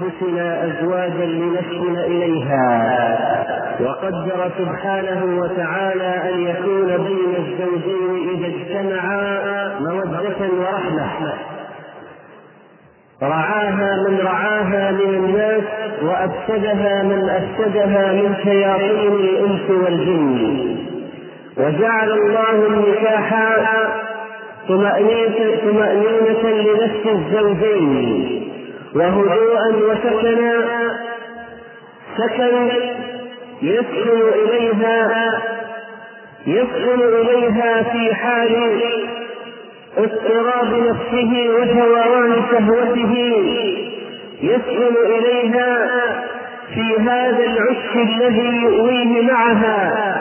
أنفسنا أزواجا لنسكن إليها. وقدر سبحانه وتعالى أن يكون بين الزوجين إذا اجتمعا مودة ورحمة. رعاها من رعاها من الناس وأفسدها من أفسدها من شياطين الإنس والجن. وجعل الله النكاح طمأنينة, لنفس الزوجين. وهدوءا وسكنا. سكن يسكن إليها يسكن إليها في حال اضطراب نفسه وثوران شهوته. يسكن إليها في هذا العشق الذي يؤويه معها.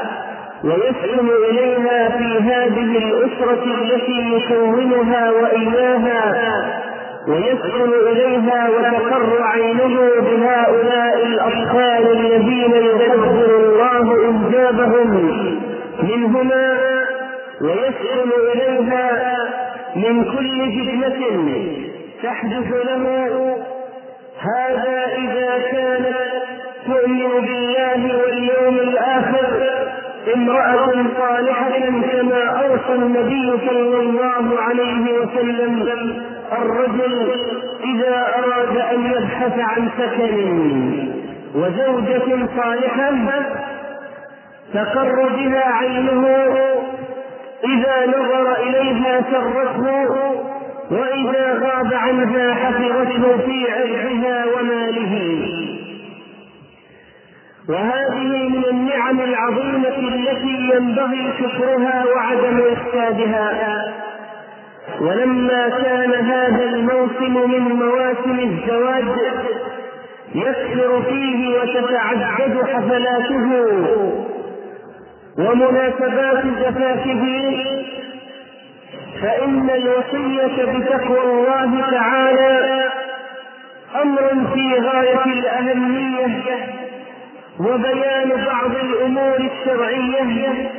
ويسكن إليها في هذه الأسرة التي يكونها وإياها. ويسكن إليها وتقر عينه بهؤلاء الأطفال الذين يقدر الله إنجابهم منهما ويسكن إليها من كل فتنة تحدث له هذا إذا كانت تؤمن بالله واليوم الآخر امرأة صالحة كما أوصى النبي صلى الله عليه وسلم الرجل إذا أراد أن يبحث عن سكن وزوجة صالحة تقر بها عينه إذا نظر إليها سرته وإذا غاب عنها حفظته في عرضها وماله. وهذه من النعم العظيمة التي ينبغي شكرها وعدم إفسادها ولما كان هذا الموسم من مواسم الزواج يكثر فيه وتتعدد حفلاته ومناسبات زفافه فإن الوصية بتقوى الله تعالى أمر في غاية الأهمية. وبيان بعض الأمور الشرعية.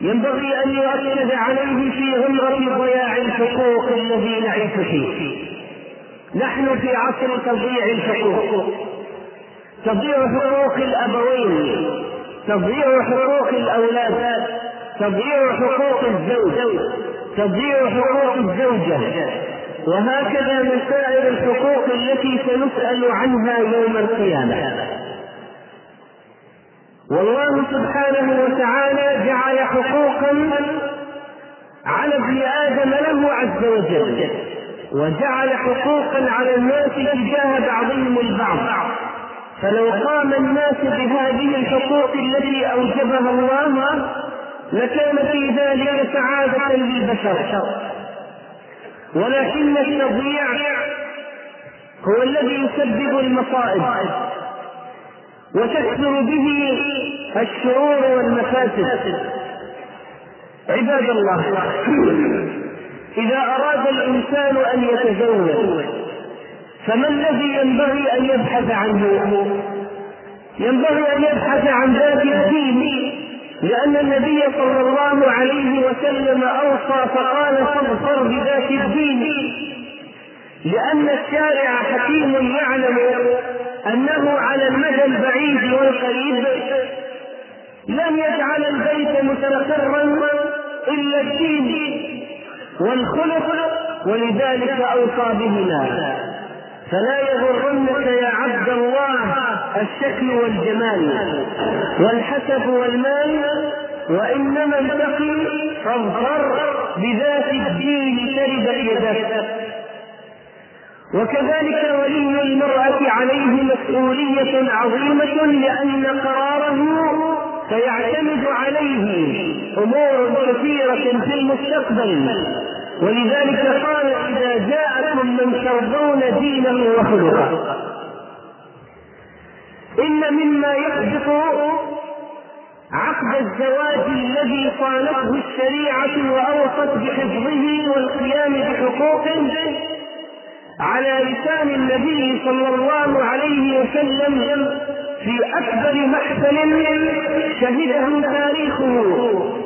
ينبغي أن يؤكد عليه في غمرة ضياع الحقوق الذي نعيش فيه. نحن في عصر تضييع الحقوق. تضييع حقوق الأبوين. تضييع حقوق الأولاد. تضييع حقوق الزوج. تضييع حقوق الزوجة. وهكذا من سائر الحقوق التي سنسأل عنها يوم القيامة. والله سبحانه وتعالى جعل حقوقا على ابن آدم له عز وجل وجعل حقوقا على الناس تجاه بعضهم البعض. فلو قام الناس بهذه الحقوق التي أوجبها الله لكان في ذلك سعادة للبشر. ولكن التضييع هو الذي يسبب المصائب وتكثر به الشرور والمفاسد عباد الله إذا أراد الإنسان أن يتزوج فما الذي ينبغي أن يبحث عنه؟ ينبغي أن يبحث عن ذات الدين لأن النبي صلى الله عليه وسلم أوصى فقال فاظفر بذات الدين. لأن الشارع حكيم يعلم أنه على المدى البعيد والقريب لم يجعل البيت مستقرا إلا الدين والخلق ولذلك أوصى بهما. فلا يغرنك يا عبد الله الشكل والجمال والحسب والمال وإنما انتقي فاظفر بذات الدين تربت يدك وكذلك ولي المرأة عليه مسؤولية عظيمة لأن قراره سيعتمد عليه أمور كثيرة في المستقبل. ولذلك قال إذا جاءكم من ترضون دينه وخلقه إن مما يحدث عقد الزواج الذي صانته الشريعة وأوصت بحفظه والقيام بحقوقه على لسان النبي صلى الله عليه وسلم في أكبر محفل شهده تاريخه.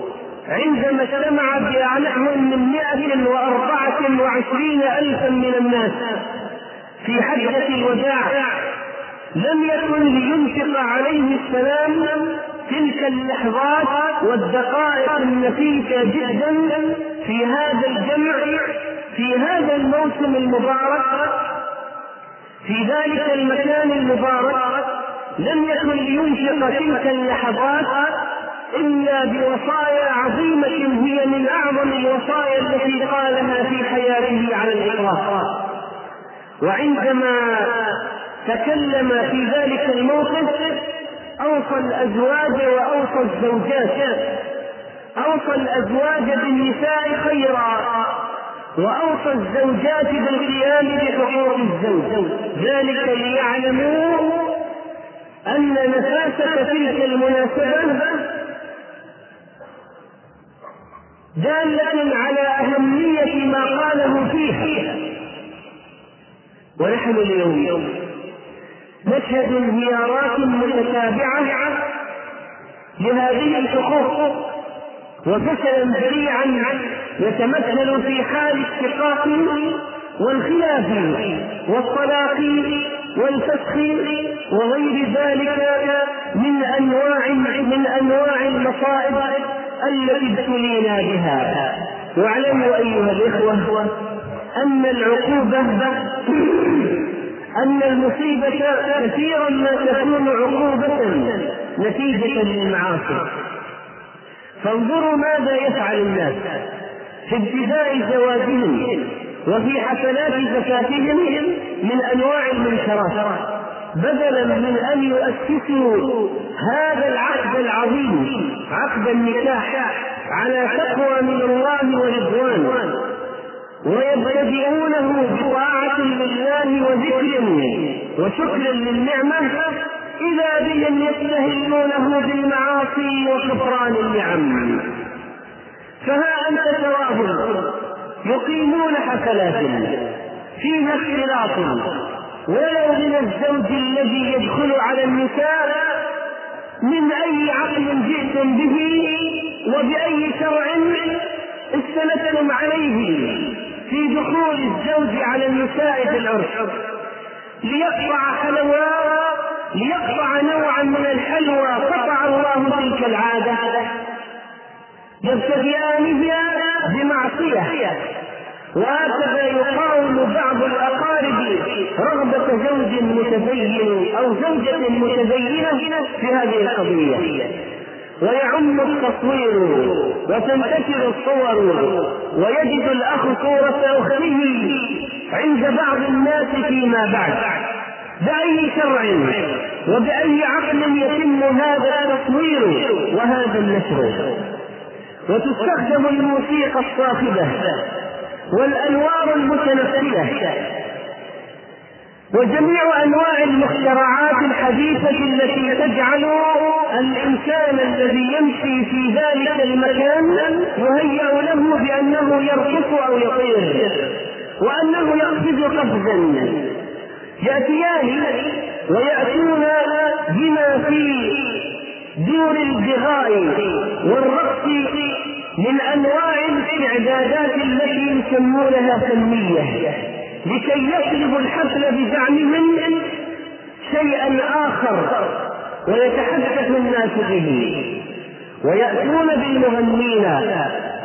عندما اجتمع بنحو من مئة وأربعة وعشرين ألفا من الناس في حجة الوداع لم يكن لينفق عليه السلام تلك اللحظات والدقائق النفيسة جدا في هذا الجمع في هذا الموسم المبارك في ذلك المكان المبارك لم يكن لينفق تلك اللحظات إلا بوصايا عظيمة هي من أعظم الوصايا التي قالها في حياته على الإطلاق. وعندما تكلم في ذلك الموقف أوصى الأزواج وأوصى الزوجات. أوصى الأزواج بالنساء خيرا وأوصى الزوجات بالقيام بحقوق الزوج. ذلك ليعلموا أن نفاسة تلك المناسبة دالة على أهمية ما قاله فيها. ونحن اليوم نشهد انهيارات متتابعة لهذه الحقوق وفشلا ذريعا يتمثل في حال الشقاق والخلاف والطلاق والفسخ وغير ذلك من انواع من أنواع المصائب. التي ابتلينا بها. واعلموا أيها الإخوة أن العقوبة أن المصيبة كثيرا ما تكون عقوبة نتيجة للمعاصي. فانظروا ماذا يفعل الناس في ابتداء زواجهم وفي حسنات زكاتهم من أنواع المنكرات. بدلا من أن يؤسسوا هذا العقد العظيم عقد النكاح على تقوى من الله ورضوان ويبتدئونه بطاعة لله وذكر وشكر للنعمة إذا بهم يستهلونه بالمعاصي وكفران النعم فها أنت تراهم يقيمون حفلات فيها اختلاط ولو من الزوج الذي يدخل على النساء من أي عقل جئتم به وبأي شرع استندتم عليه في دخول الزوج على النساء في العرس ليقطع حلوى ليقطع نوعا من الحلوى قطع الله تلك العادة. يبتدئان بمعصية. وهكذا يقاوم بعض الأقارب رغبة زوج متدين أو زوجة متدينة في هذه القضية. ويعم التصوير وتنتشر الصور ويجد الأخ صورة أخته عند بعض الناس فيما بعد. بأي شرع وبأي عقل يتم هذا التصوير وهذا النشر؟ وتستخدم الموسيقى الصاخبة والأنوار المتنفلة وجميع أنواع المخترعات الحديثة التي تجعل الإنسان الذي يمشي في ذلك المكان يهيأ له بأنه يرقص أو يطير وأنه يقفز قفزا. يأتيان ويأتون بما في دور البغاء والرقص من انواع الاستعدادات التي يسمونها فنيه لكي يطلبوا الحفل بزعمهم شيئا آخر ويتحدث الناس به. ويأتون بالمغنين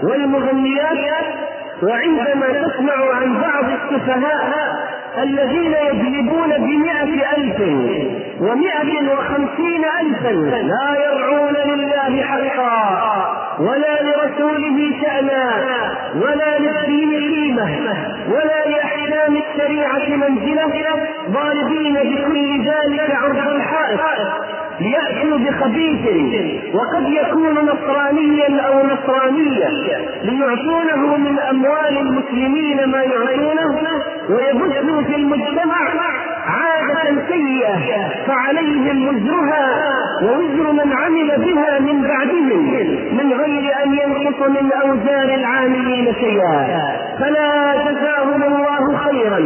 والمغنيات وعندما تسمع عن بعض السفهاء الذين يجلبون بمئة ألف ومئة وخمسين ألفا لا يرعون لله حقا. ولا لرسوله شأنا ولا للدين قيمة ولا لأحكام الشريعة منزلة ضاربين بكل ذلك عرض الحائط ليأتوا بخبيث وقد يكون نصرانيا أو نصرانيا ليعطونه من أموال المسلمين ما يعطونه ويبثوا في المجتمع عادة سيئة فعليهم وزرها ووزر من عمل بها من بعدهم من غير أن ينقص من أوزار العاملين شيئا. فلا جزاهم الله خيرا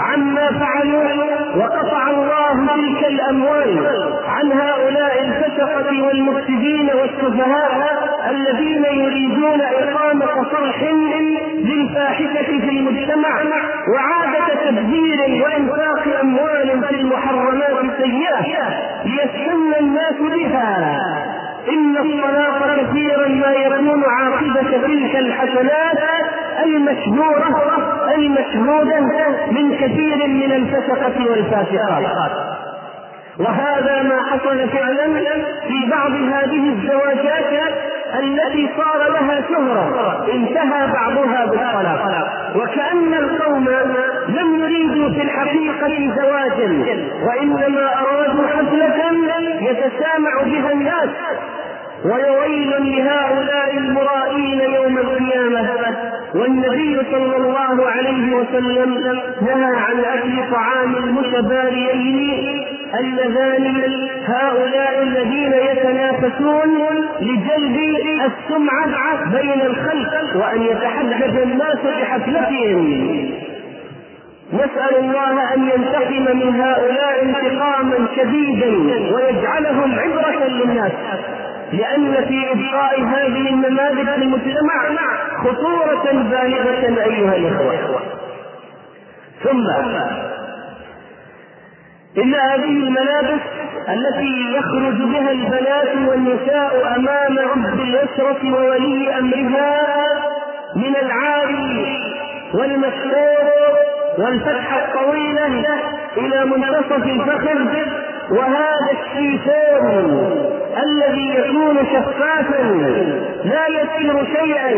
عما فعلوا وقطع الله تلك الأموال عن هؤلاء الفسقة والمفسدين والسفهاء الذين يريدون إقامة صرح للفاحشة في المجتمع وعادة تبذير وإنفاق أموال في المحرمات السيئة ليستن الناس بها. إن الطلاق كثيرا ما يكون عاقبة تلك الحسنات المشهورة المشهودة من كثير من الفسقة والفاسقات. وهذا ما حصل فعلا في بعض هذه الزواجات التي صار لها شهرة. انتهى بعضها بالطلاق. وكأن القوم لم يريدوا في الحقيقة زواجا وإنما أرادوا حفلة يتسامع بها الناس. ويويل لهؤلاء المرائين يوم القيامة. والنبي صلى الله عليه وسلم نهى عن أكل طعام المتباريين اللذان هؤلاء الذين يتنافسون لجلب السمعة بين الخلق وأن يتحدث الناس بحفلتهم. نسأل الله أن ينتقم من هؤلاء انتقاما شديدا ويجعلهم عبرة للناس. لأن في إبقاء هذه النماذج في المجتمع خطورة بالغة أيها الإخوة. ثم إن هذه الملابس التي يخرج بها البنات والنساء أمام رب الأسرة وولي أمرها من العاري والمسحور والفتحة الطويلة إلى منتصف الفخذ وهذا الشيفان الذي يكون شفافا لا يسير شيئا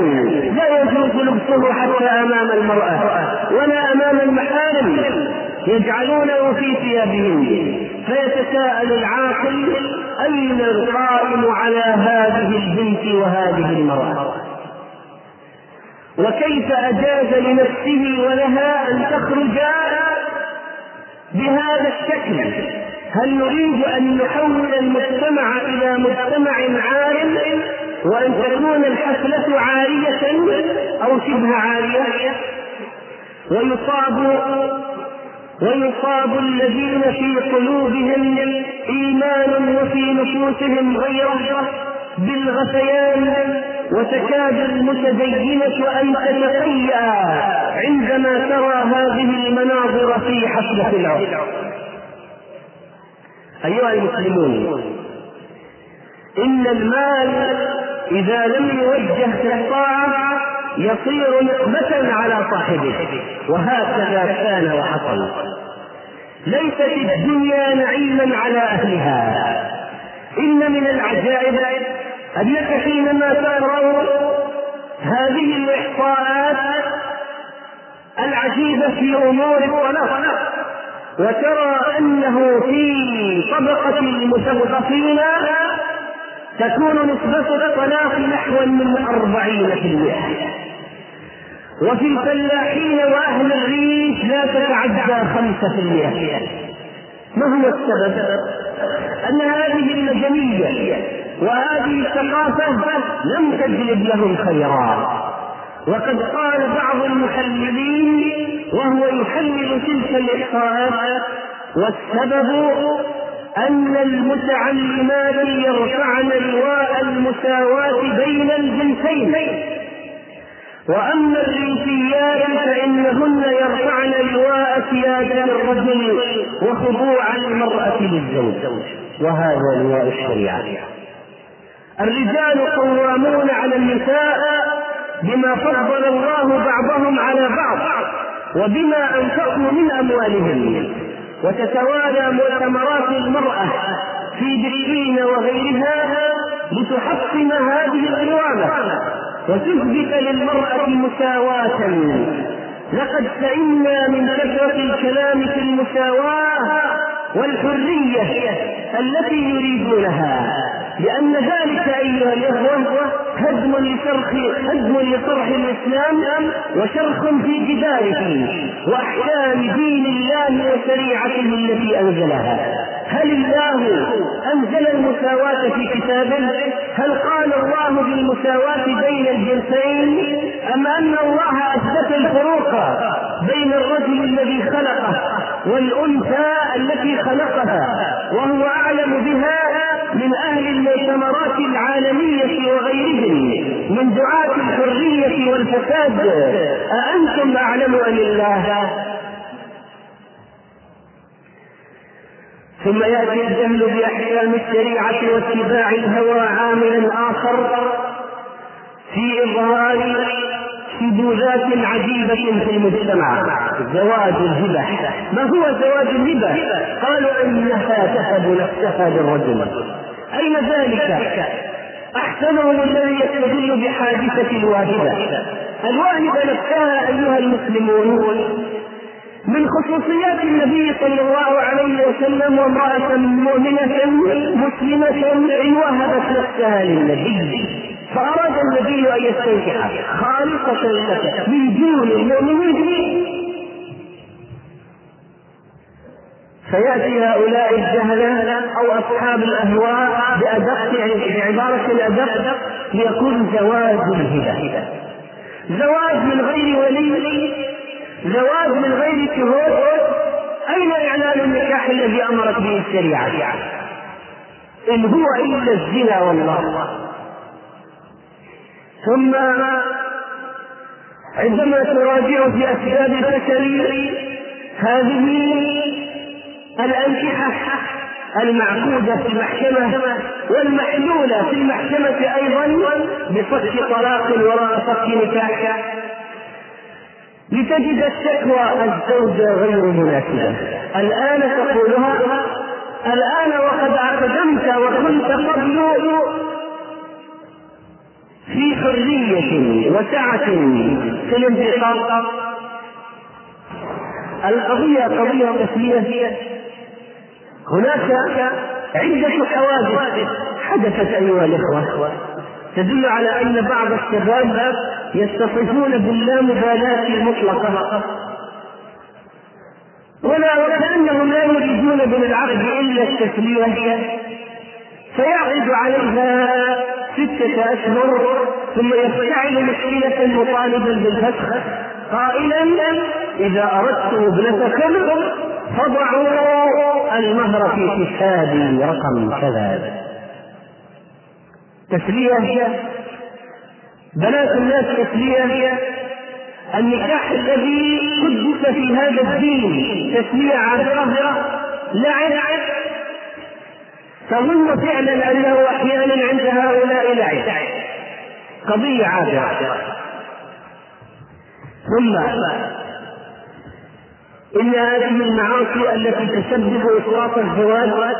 لا يجوز لبسه حتى أمام المرأة ولا أمام المحارم. يجعلونه في ثيابهم. فيتساءل العاقل أين القائم على هذه البنت وهذه المرأة؟ وكيف أجاز لنفسه ولها أن تخرج بهذا الشكل؟ هل نريد أن نحول المجتمع إلى مجتمع عار وأن تكون الحفلة عارية أو شبه عارية؟ ويصاب ويصاب الذين في قلوبهم إيمان وفي نفوسهم غيره بالغثيان وتكاد المتدينة أن تتقيأ عندما ترى هذه المناظر في حفلة العرس أيها المسلمون إن المال إذا لم يوجه في الطاعة يصير نقمة على صاحبه وهكذا كان وحصل. ليست الدنيا نعيما على أهلها. إن من العجائب أنك حينما تقرأ هذه الإحصاءات العجيبة في أمور الطلاق وترى أنه في طبقة المثقفين تكون نسبة الطلاق نحو من أربعين في المئة وفي الفلاحين وأهل الريف لا تتعدى خمسة في المئة ما هو السبب؟ أن هذه المدنية وهذه الثقافة لم تجلب لهم خيرا. وقد قال بعض المحللين وهو يحلل تلك الإحصاءات والسبب أن المتعلمات يرفعن لواء المساواة بين الجنسين. وأما الريفيات فإنهن يرفعن لواء سيادة الرجل وخضوع المرأة للزوج. وهذا لواء الشريعة. الرجال قوامون على النساء بما فضل الله بعضهم على بعض وبما أنفقوا من أموالهم. وتتوالى مؤتمرات المرأة في برلين وغيرها لتحطم هذه القوامة وتثبت للمرأة مساواة. لقد سئمنا من كثرة الكلام في المساواة والحرية التي يريدونها. لأن ذلك أيها الإخوة هدم لشرخ هدم لصرح الإسلام وشرخ في جداره وأحكام دين الله وشريعته التي أنزلها. هل الله أنزل المساواة في كتابه؟ هل قال الله بالمساواة بين الجنسين؟ أم أن الله أثبت الفروق بين الرجل الذي خلقه والأنثى التي خلقها وهو أعلم بها من أهل المؤتمرات العالمية وغيرهم من دعاة الحرية والفساد. أأنتم أعلم أم الله؟ ثم يأتي الجهل بأحكام الشريعة واتباع الهوى عاملا آخر في إظهار شذوذات عجيبة في المجتمع زواج الهبة ما هو زواج الهبة؟ قالوا إنها تهب نفسها للرجل أين ذلك؟ أحسنهم الذي يستدل بحادثة الواهبة الواهبة نفسها أيها المسلمون من خصوصيات النبي صلى الله عليه وسلم وامرأة مؤمنة مسلمة إن وهبت نفسها للنبي النبي أن يستنكحها خالصة لك من دون المؤمنين فيأتي هؤلاء الجهلة أو أصحاب الأهواء بأدق بعبارة الأدق ليكون زواج الهبة زواج من غير ولي زواج من غير شهود. أين إعلان النكاح الذي أمرت به الشريعة؟ إن هو إلا الزنا والله. ثم عندما تراجع في أسباب الفشل هذه الأنكحة المعقودة في المحكمة والمحلولة في المحكمة أيضا بصك طلاق وراء صك نكاح لتجد الشكوى الزوجة غير مناسبة. الآن تقولها الآن وقد أقدمت وكنت قبل في حرية وسعة في الانتقام القضية قضية تسمية هناك عدة حوادث حدثت أيها الإخوة. تدل على أن بعض الشباب يتصفون باللامبالاة المطلقة ولا وكأنهم لا يريدون من العقد إلا التسلية. فيعرض عليها ستة أشهر ثم يفتعل مشكلة مطالبا بالفسخ قائلا إذا أردتم ابنتكم فضعوا المهر في كتاب رقم كذا. تسلية بنات الناس تسلية النكاح الذي قدس في هذا الدين تسلية عابرة لعن تظن فعلا أنه أحيانا عند هؤلاء لعب قضية عابرة. ثم إن هذه المعاصي التي تسبب إسقاط الزواج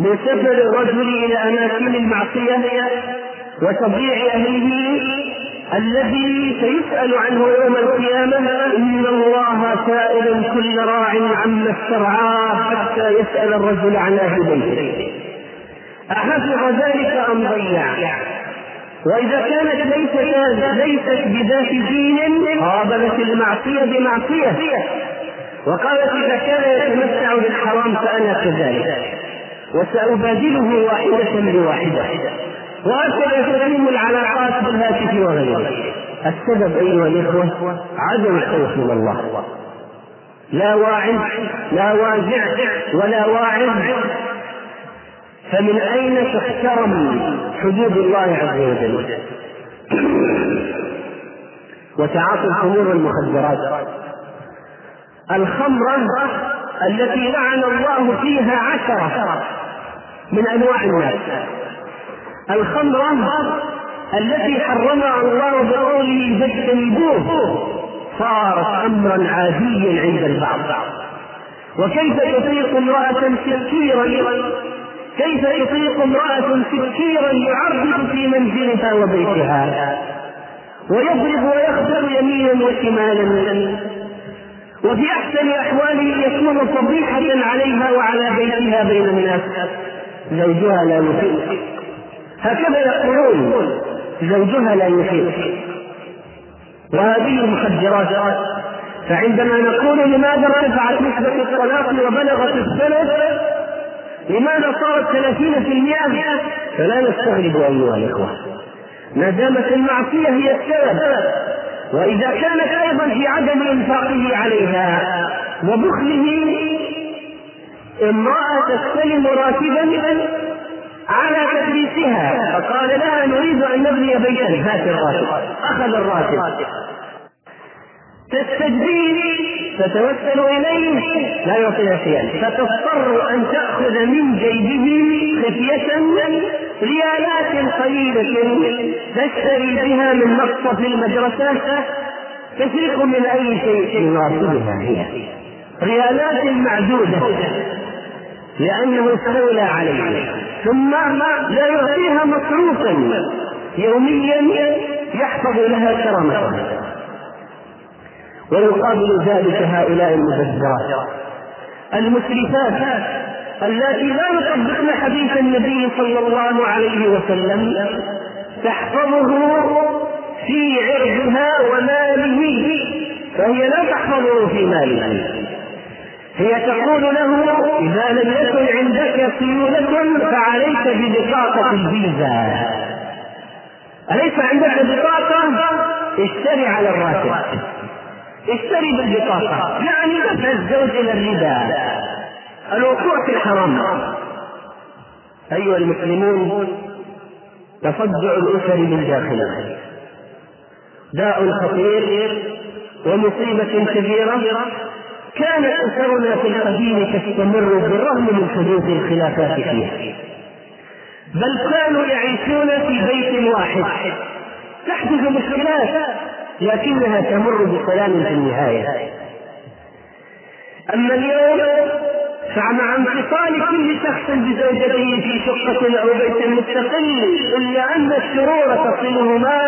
من سفر الرجل إلى أماكن المعصية وتضييع أهله الذي سيسأل عنه يوم القيامة إن الله سائل كل راع عما استرعاه حتى يسأل الرجل عن أهل بيته. أحفظ ذلك أم ضيع وإذا كانت ليست ليست بذات دين قابلت المعصية بمعصية. وقالت إذا كان يتمتع بالحرام فأنا كذلك. وسأبادله واحدة بواحدة وهكذا تتم العلاقات بالهاتف وغيره السبب أيها الإخوة عدم الخوف من الله. لا واعظ لا واجع ولا واعظ فمن أين تحترم حدود الله عز وجل؟ وتعاطي الخمور والمخدرات الخمرة التي لعن الله فيها عشرة من أنواع الناس. الخمرة التي حرمها الله بقوله فاجتنبوه صارت أمرا عاديا عند البعض. وكيف تطيق امرأة سكيرا؟ كيف يطيق امرأة سكيرا يعرض في منزلها وبيتها؟ ويضرب ويخبر يمينا وشمالا. وفي أحسن أحواله يكون فضيحة عليها وعلى بيتها بين الناس. زوجها لا يطيق. هكذا يقولون زوجها لا يفيق وهذه المخدرات فعندما نقول لماذا ارتفعت نسبة الطلاق وبلغت السنة لماذا صارت 30% فلا نستغرب أيها الإخوة. ما دامت المعصية هي السبب وإذا كانت أيضا في عدم إنفاقه عليها وبخله امرأة تستلم راتبا على تدريسها. فقال لها نريد أن نبني بيتا. هات الراتب. أخذ الراتب. تستجديه تتوسل إليه لا يعطيها شيئا فتضطر أن تأخذ من جيبه خفية ريالات قليلة تشتري بها من مقصف المدرسة. تفرق من أي شيء؟ يناسبها هي. ريالات معدودة. لأنه استولى عليها ثم لا يعطيها مصروفا. يوميا يحفظ لها كرامتها. ويقابل ذلك هؤلاء المبذرات. المسرفات اللاتي لا يطبقن حديث النبي صلى الله عليه وسلم تحفظه في عرضها وماله فهي لا تحفظه في ماله. هي تقول له إذا لم يكن عندك سيولة فعليك ببطاقة الفيزا أليس عندك بطاقة؟ اشتري على الراتب. اشتري بالبطاقة يعني دفع الزوج إلى الربا. الوقوع في الحرام. أيها المسلمون تصدع الأسر من داخلها داء خطير ومصيبة كبيرة. كانت أسرنا في القديم تستمر بالرغم من حدوث الخلافات فيها. بل كانوا يعيشون في بيت واحد. تحدث مشكلات لكنها تمر بسلام في النهاية. أما اليوم فمع انفصال كل شخص بزوجته في شقة أو بيت مستقل إلا أن الشرور تصلهما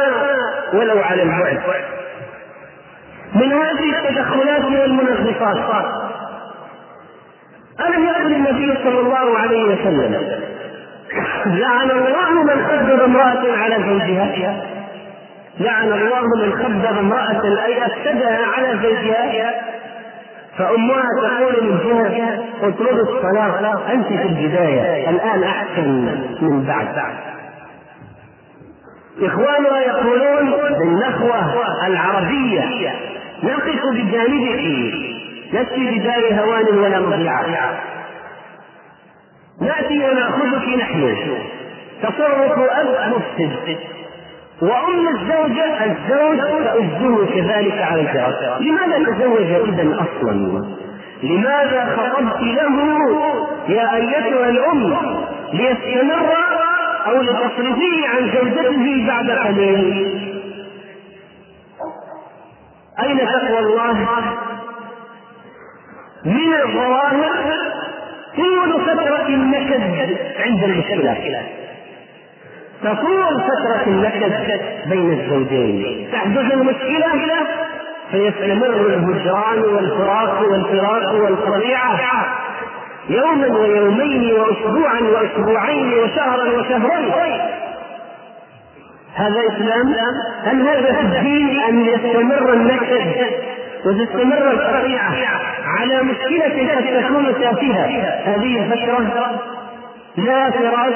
ولو على البعد. من هذه التدخلات والمنغصات ألم يقل النبي صلى الله عليه وسلم لعن الله من قدر امرأة على زوجها. لعن الله من خبر امرأة أي أفسدها على زوجها. فأمها تقول من جهة اطلب الصلاة. أنت في البداية الآن أحسن من بعد. إخوانها يقولون بالنخوة العربية. نقف بجانبك لست بدار هوان ولا مضيعة. نأتي ونأخذك نحن. تصرف أب مفسد وأم الزوجة الزوج تؤجه كذلك على الفراش لماذا تزوج إذا أصلا؟ لماذا خطبت له يا أيتها الأم ليستمر أو لتصرفيه عن زوجته بعد قليل؟ أين تقوى الله؟ من الظواهر طول فترة النكد عند المشكلات تطول فترة النكد بين الزوجين. تحدث المشكلة؟ فيستمر الهجران والفراق والفراق والقطيعة يوما ويومين وأسبوعا وأسبوعين وشهرا وشهرين. هذا إسلام؟ هل هذا في الدين أن يستمر النكد وتستمر القطيعة على مشكلة قد تكون تافهة هذه الفترة لا فراش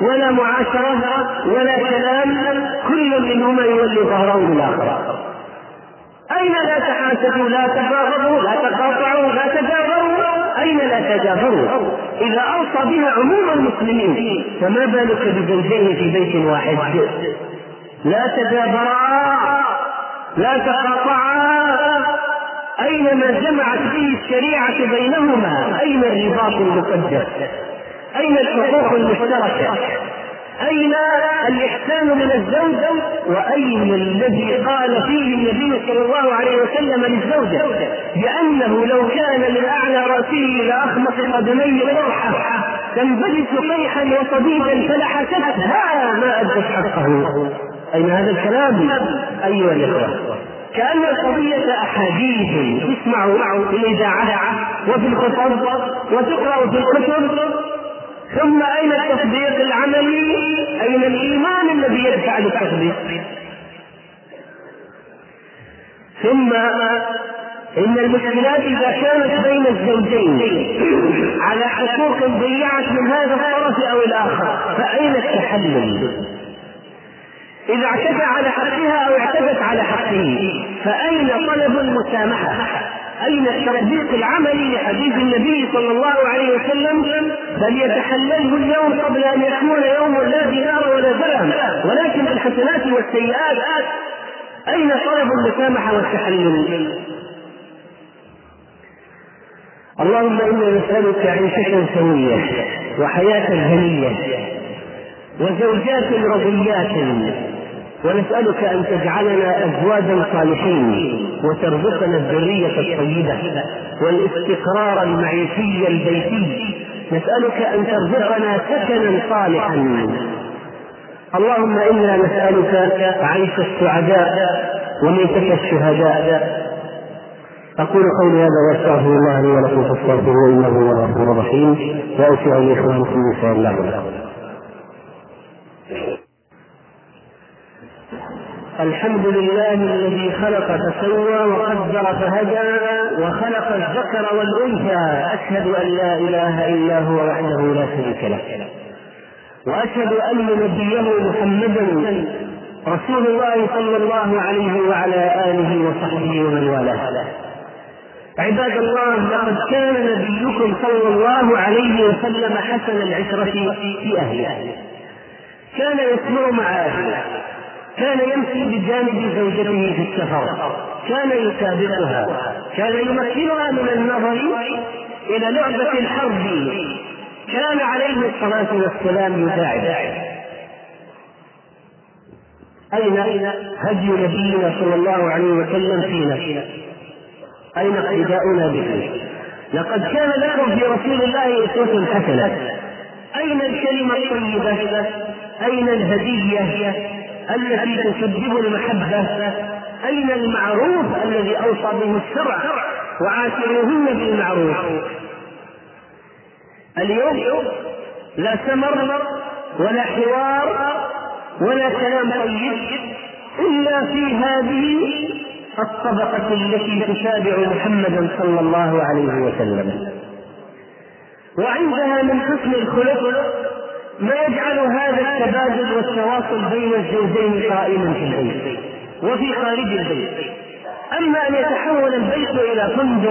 ولا معاشرة ولا كلام كل منهما يولي ظهره للآخر أين لا تحاسدوا لا تباغضوا لا تقاطعوا لا تجابروا أين لا تجابروا إذا أوصى بها عموم المسلمين فما بالك بزوجين في بيت واحد؟ لا تجابرا لا تقاطعا. أينما جمعت به الشريعة بينهما؟ أين الرباط المقدس؟ أين الحقوق المشتركة؟ أين الإحسان من الزوج؟ وأين الذي قال فيه النبي صلى الله عليه وسلم للزوجة بأنه لو كان من أعلى رأسه إلى أخمص قدميه فرحة تنبجس صيحا وصديدا فلحستها ما أدت حقه. أين هذا الكلام أيها الإخوة كأن القضية أحاديث تسمع في الإذاعة وفي الخطب وتقرأ في الكتب ثم أين التصديق العملي؟ أين الإيمان الذي يدفع للتصديق؟ ثم إن المشكلات إذا كانت بين الزوجين على حقوق ضيعت من هذا الطرف أو الآخر فأين التحلل؟ إذا اعتدى على حقها أو اعتدت على حقه فأين طلب المسامحة؟ أين التطبيق العملي لحديث النبي صلى الله عليه وسلم فليتحلله اليوم قبل أن يكون يوم لا دينار ولا درهم ولكن الحسنات والسيئات أين طلب المسامحة والتحلل؟ اللهم إنا نسألك عيشة سوية وحياة هنية وزوجات رضيات ونسألك أن تجعلنا أزواجا صالحين وترزقنا الذرية الطيبة والاستقرار المعيشي البيتي. نسألك أن ترزقنا سكنا صالحا. اللهم إنا نسألك عيش السعداء وميتة الشهداء. أقول قولي هذا وأستغفر الله لي ولكم فاستغفروه إنه هو الغفور الرحيم. وأوصي لإخوانكم إن شاء الله لكم. الحمد لله الذي خلق فسوى وقدر فهدى وخلق الذكر والأنثى. أشهد أن لا إله إلا هو وحده لا شريك له. وأشهد أن نبيه محمدا رسول الله صلى الله عليه وعلى آله وصحبه ومن والاه. عباد الله لقد كان نبيكم صلى الله عليه وسلم حسن العشرة في أهله. كان يسمع مع أهله. كان يمشي بجانب زوجته في السفر كان يسابقها كان يمكنها من النظر إلى لعبة الحرب كان عليه الصلاة والسلام يساعد أين هدي نبينا صلى الله عليه وسلم فينا؟ أين اقتداؤنا به؟ لقد كان لكم في رسول الله أسوة حسنة أين الكلمة الطيبة؟ أين الهدية؟ التي تسبب المحبة أين المعروف الذي أوصى به الشرع وعاشروهن بالمعروف؟ اليوم لا سمر ولا حوار ولا كلام طيب إلا في هذه الطبقة التي تتابع محمدا صلى الله عليه وسلم. وعندها من حسن الخلق ما يجعل هذا التبادل والتواصل بين الزوجين قائما في البيت وفي خارج البيت. أما أن يتحول البيت إلى فندق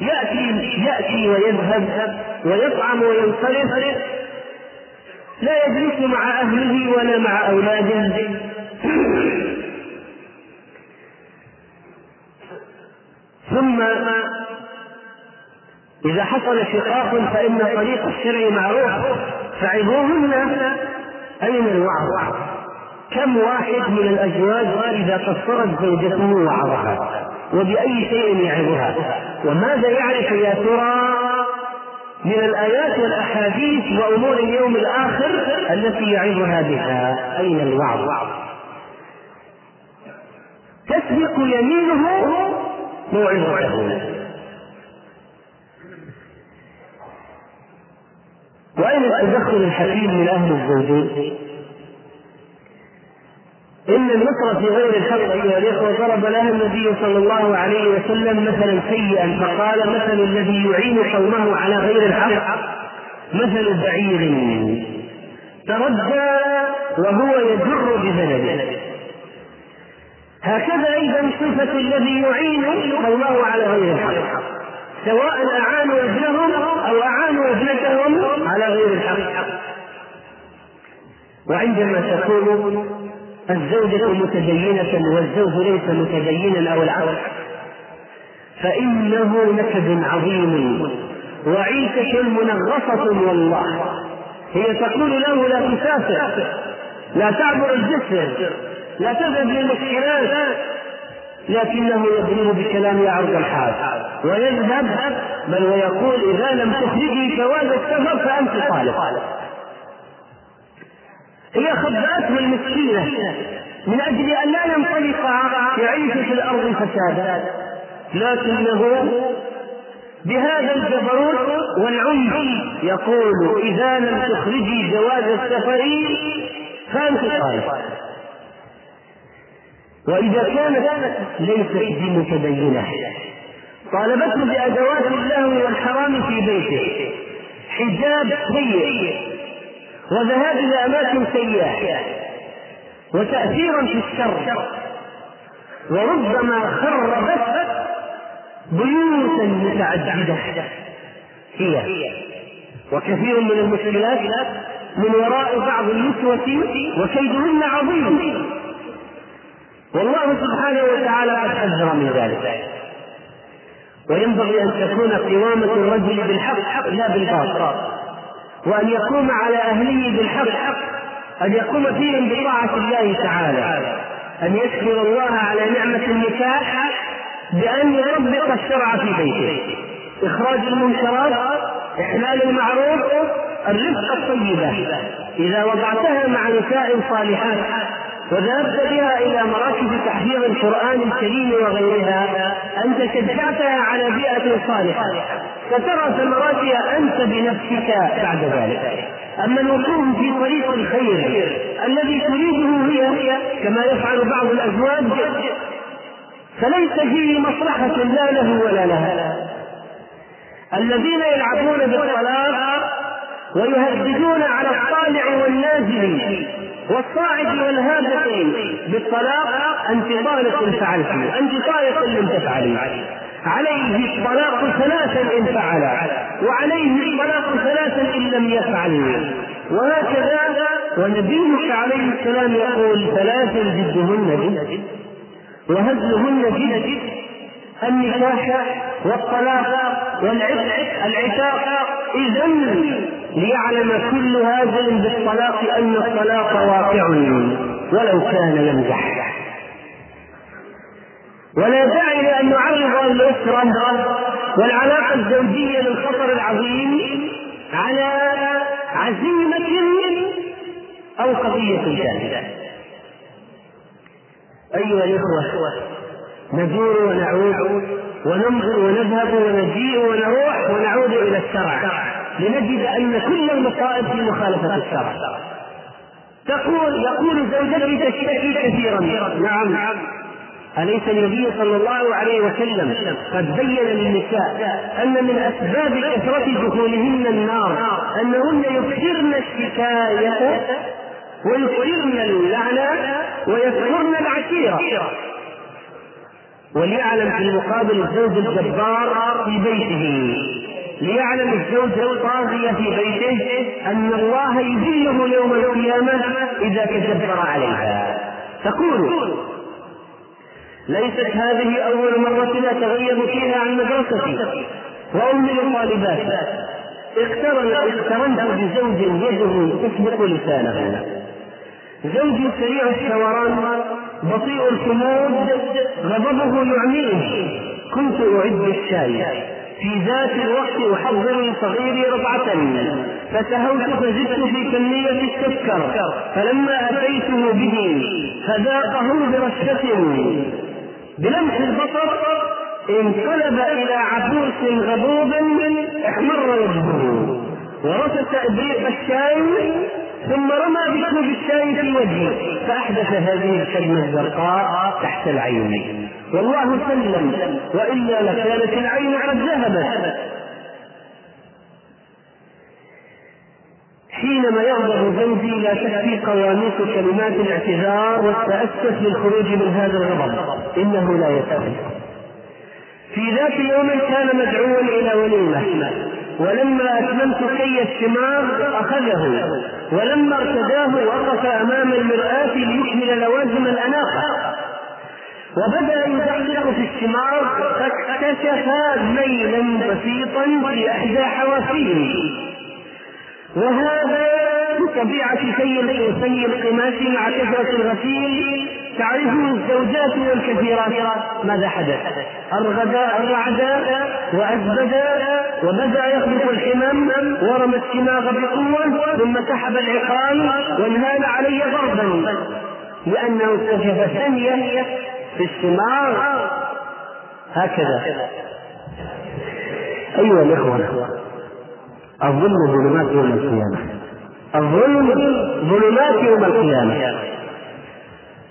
يأتي يأتي ويذهب ويطعم وينصرف. لا يجلس مع أهله ولا مع أولاده. ثم إذا حصل شقاق فإن طريق الشرع معروف. فعظوهن أين الوعظ؟ كم واحد من الأزواج إذا قصرت زوجته وعظها وبأي شيء يعظها وماذا يعرف يا ترى من الآيات والأحاديث وأمور اليوم الآخر التي يعظها بها أين الوعظ؟ تسبق يمينه موعظته وأين التدخل الحكيم من أهل الزوجين؟ إن النصرة في غير الحق أيها الإخوة ضرب لها النبي صلى الله عليه وسلم مثلا سيئا فقال مثل الذي يعين قومه على غير الحق مثل بعير تردى وهو يجر بذنبه هكذا أيضا صفة الذي يعين قومه على غير الحق سواء أعانوا ابنهم أو أعانوا ابنتهم على غير الحق. وعندما تكون الزوجة متدينة والزوج ليس متدينا أو العكس فإنه نكد عظيم. وعيشة منغصة والله. هي تقول له لا تسافر لا تعبر الجسر لا تذهب للمشكلات لكنه يضرب بكلام عرض الحال. ويذهب بل ويقول إذا لم تخرجي جواز السفر فأنت طالب هي خبأته المسكينة من أجل أن لا ينطلق يعيش في الأرض فسادا. لكنه بهذا الجبروت والعنف يقول إذا لم تخرجي جواز السفر فأنت طالب وإذا كانت ليست بمتدينة طالبته بأدوات اللهو والحرام في بيته حجاب سيء وذهاب إلى أماكن سيئة وتأثيرا في الشر وربما خربت بيوتا متعددة هي. وكثير من المشكلات من وراء بعض النسوة وكيدهن عظيم. والله سبحانه وتعالى قد حذر من ذلك. وينبغي أن تكون قوامة الرجل بالحق لا بالباطل. وأن يقوم على أهله بالحق أن يقوم فيهم بطاعة الله تعالى. أن يشكر الله على نعمة النكاح بأن يطبق الشرع في بيته. إخراج المنكرات إحلال المعروف الرفقة الطيبة. إذا وضعتها مع نساء صالحات وذهبت بها إلى مراكز تحفيظ القرآن الكريم وغيرها أنت شجعتها على بيئة صالحة. سترى ثمراتها أنت بنفسك بعد ذلك. أما الوقوف في طريق الخير الذي تريده هي كما يفعل بعض الأزواج فليس فيه مصلحة لا له ولا لها. الذين يلعبون بالطلاق ويهددون على الطالع والنازل والصاعد والهابط بالطلاق أنت طالق فعلت أنت طالق لم تفعلي عليه الطلاق ثلاثا إن فعل وعليه الطلاق ثلاثا إن لم يفعل. وهكذا ونبيك عليه السلام يقول ثلاث جدهن جد وهزلهن جد. النكاح والطلاق والعتق العتاق. إذا ليعلم كل هذا بالطلاق أن الطلاق واقع ولو كان يمزح ولا داعي لأن نعرض الأسرة والعلاقة الزوجية للخطر العظيم على عزيمة أو قضية جاهزة أيها الإخوة ندور ونعود وننظر ونذهب ونجيء ونروح ونعود إلى الشرع. لنجد أن كل المصائب في مخالفة الشرع. تقول يقول زوجتي تشتكي كثيرا. نعم. أليس النبي صلى الله عليه وسلم قد بين للنساء أن من أسباب كثرة دخولهن النار أنهن يكثرن الشكاية ويكثرن اللعنة ويذكرن العشيرة. وليعلم في المقابل الزوج الجبار في بيته. ليعلم الزوج الطاغية في بيته أن الله يذله يوم القيامة إذا تجبر عليها. تقول ليست هذه أول مرة أتغيب فيها عن مدرستي وأمي للطالبات. اقترنت بزوج يده تسبق لسانه. زوجي سريع الشوران بطيء الحمود غضبه يعميه كنت أعد الشاي. في ذات الوقت أحضر لصغيري رضعة فسهوت فزدت في كمية السكر فلما أتيته به فذاقه برشة. بلمح البصر انقلب إلى عبوس غضوب احمر وجهه. ورصص إبريق الشاي ثم رمى بكوب الشاي في وجهه فأحدث هذه الكلمة الزرقاء تحت العين. والله سلم وإلا لكانت العين قد ذهبت حينما يغضب زوجي لا تكفي قواميس كلمات الاعتذار والتأسف للخروج من هذا الغضب. إنه لا يكفي في ذات يوم كان مدعوا إلى وليمة ولما أتممت كي الشماغ أخذه ولما ارتداه وقف أمام المرآة ليكمل لوازم الأناقة. وبدأ يدقق في الشماغ فاكتشف ميلا بسيطا في إحدى حوافيه وهذا بطبيعة سي سي القماش مع كثرة الغسيل تعرفه الزوجات والكثيرات. ماذا حدث؟ أرغد الرعد وأزبد وبدأ يخلط الحمم ورمى الشماغ بقوة ثم سحب العقال وانهال علي ضربا. لأنه اكتشف ثانية في الشماغ هكذا. أيها الإخوة الظلم ظلمات يوم القيامة. الظلم ظلمات يوم القيامة.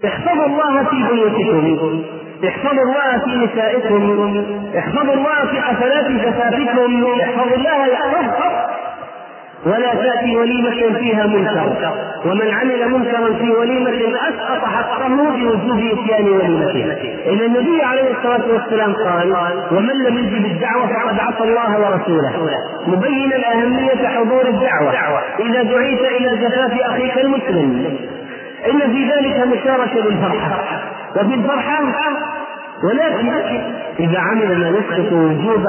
احفظوا الله في بيوتكم. احفظوا الله في نسائكم. احفظوا الله في حفلات زفافكم احفظوا الله يحفظكم ولا تأتي وليمة فيها منكر. ومن عمل منكرا في وليمة أسقط حقه بوجوب إتيان وليمته. إن النبي عليه الصلاة والسلام قال ومن لم يجب الدعوة فقد عصى الله ورسوله. مبينا أهمية حضور الدعوة. إذا دعيت إلى زفاف أخيك المسلم. إن في ذلك مشاركة بالفرحة. وفي الفرحة ولكن إذا عمل ما يسقط وجوب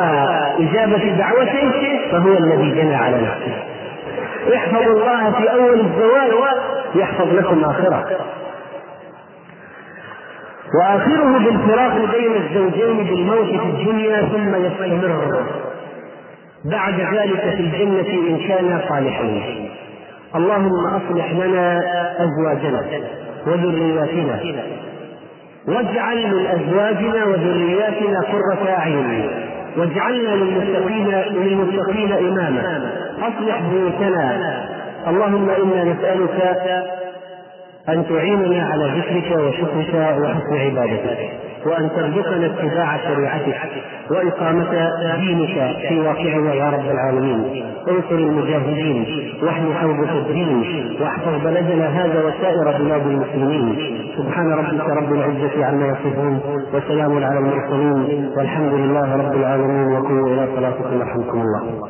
إجابة دعوته فهو الذي جنى على نفسه. احفظوا الله في أول الزواج يحفظ لكم آخرة. وآخره بالفراق بين الزوجين بالموت في الدنيا ثم يستمر بعد ذلك في الجنة إن كانا صالحين. اللهم أصلح لنا أزواجنا وذرياتنا. واجعل من أزواجنا وذرياتنا قرة أعين. واجعلنا للمتقين للمتقين إماما. أصلح بيوتنا. اللهم إنا نسألك أن تعيننا على ذكرك وشكرك وحسن عبادتك. وأن ترزقنا اتباع شريعتك وإقامة دينك في واقعنا يا رب العالمين. انصر المجاهدين واحمي حوض الدين واحفظ بلدنا هذا وسائر بلاد المسلمين. سبحان ربك رب العزة عما يصفون وسلام على المرسلين والحمد لله رب العالمين. وقوموا إلى صلاتكم رحمكم الله.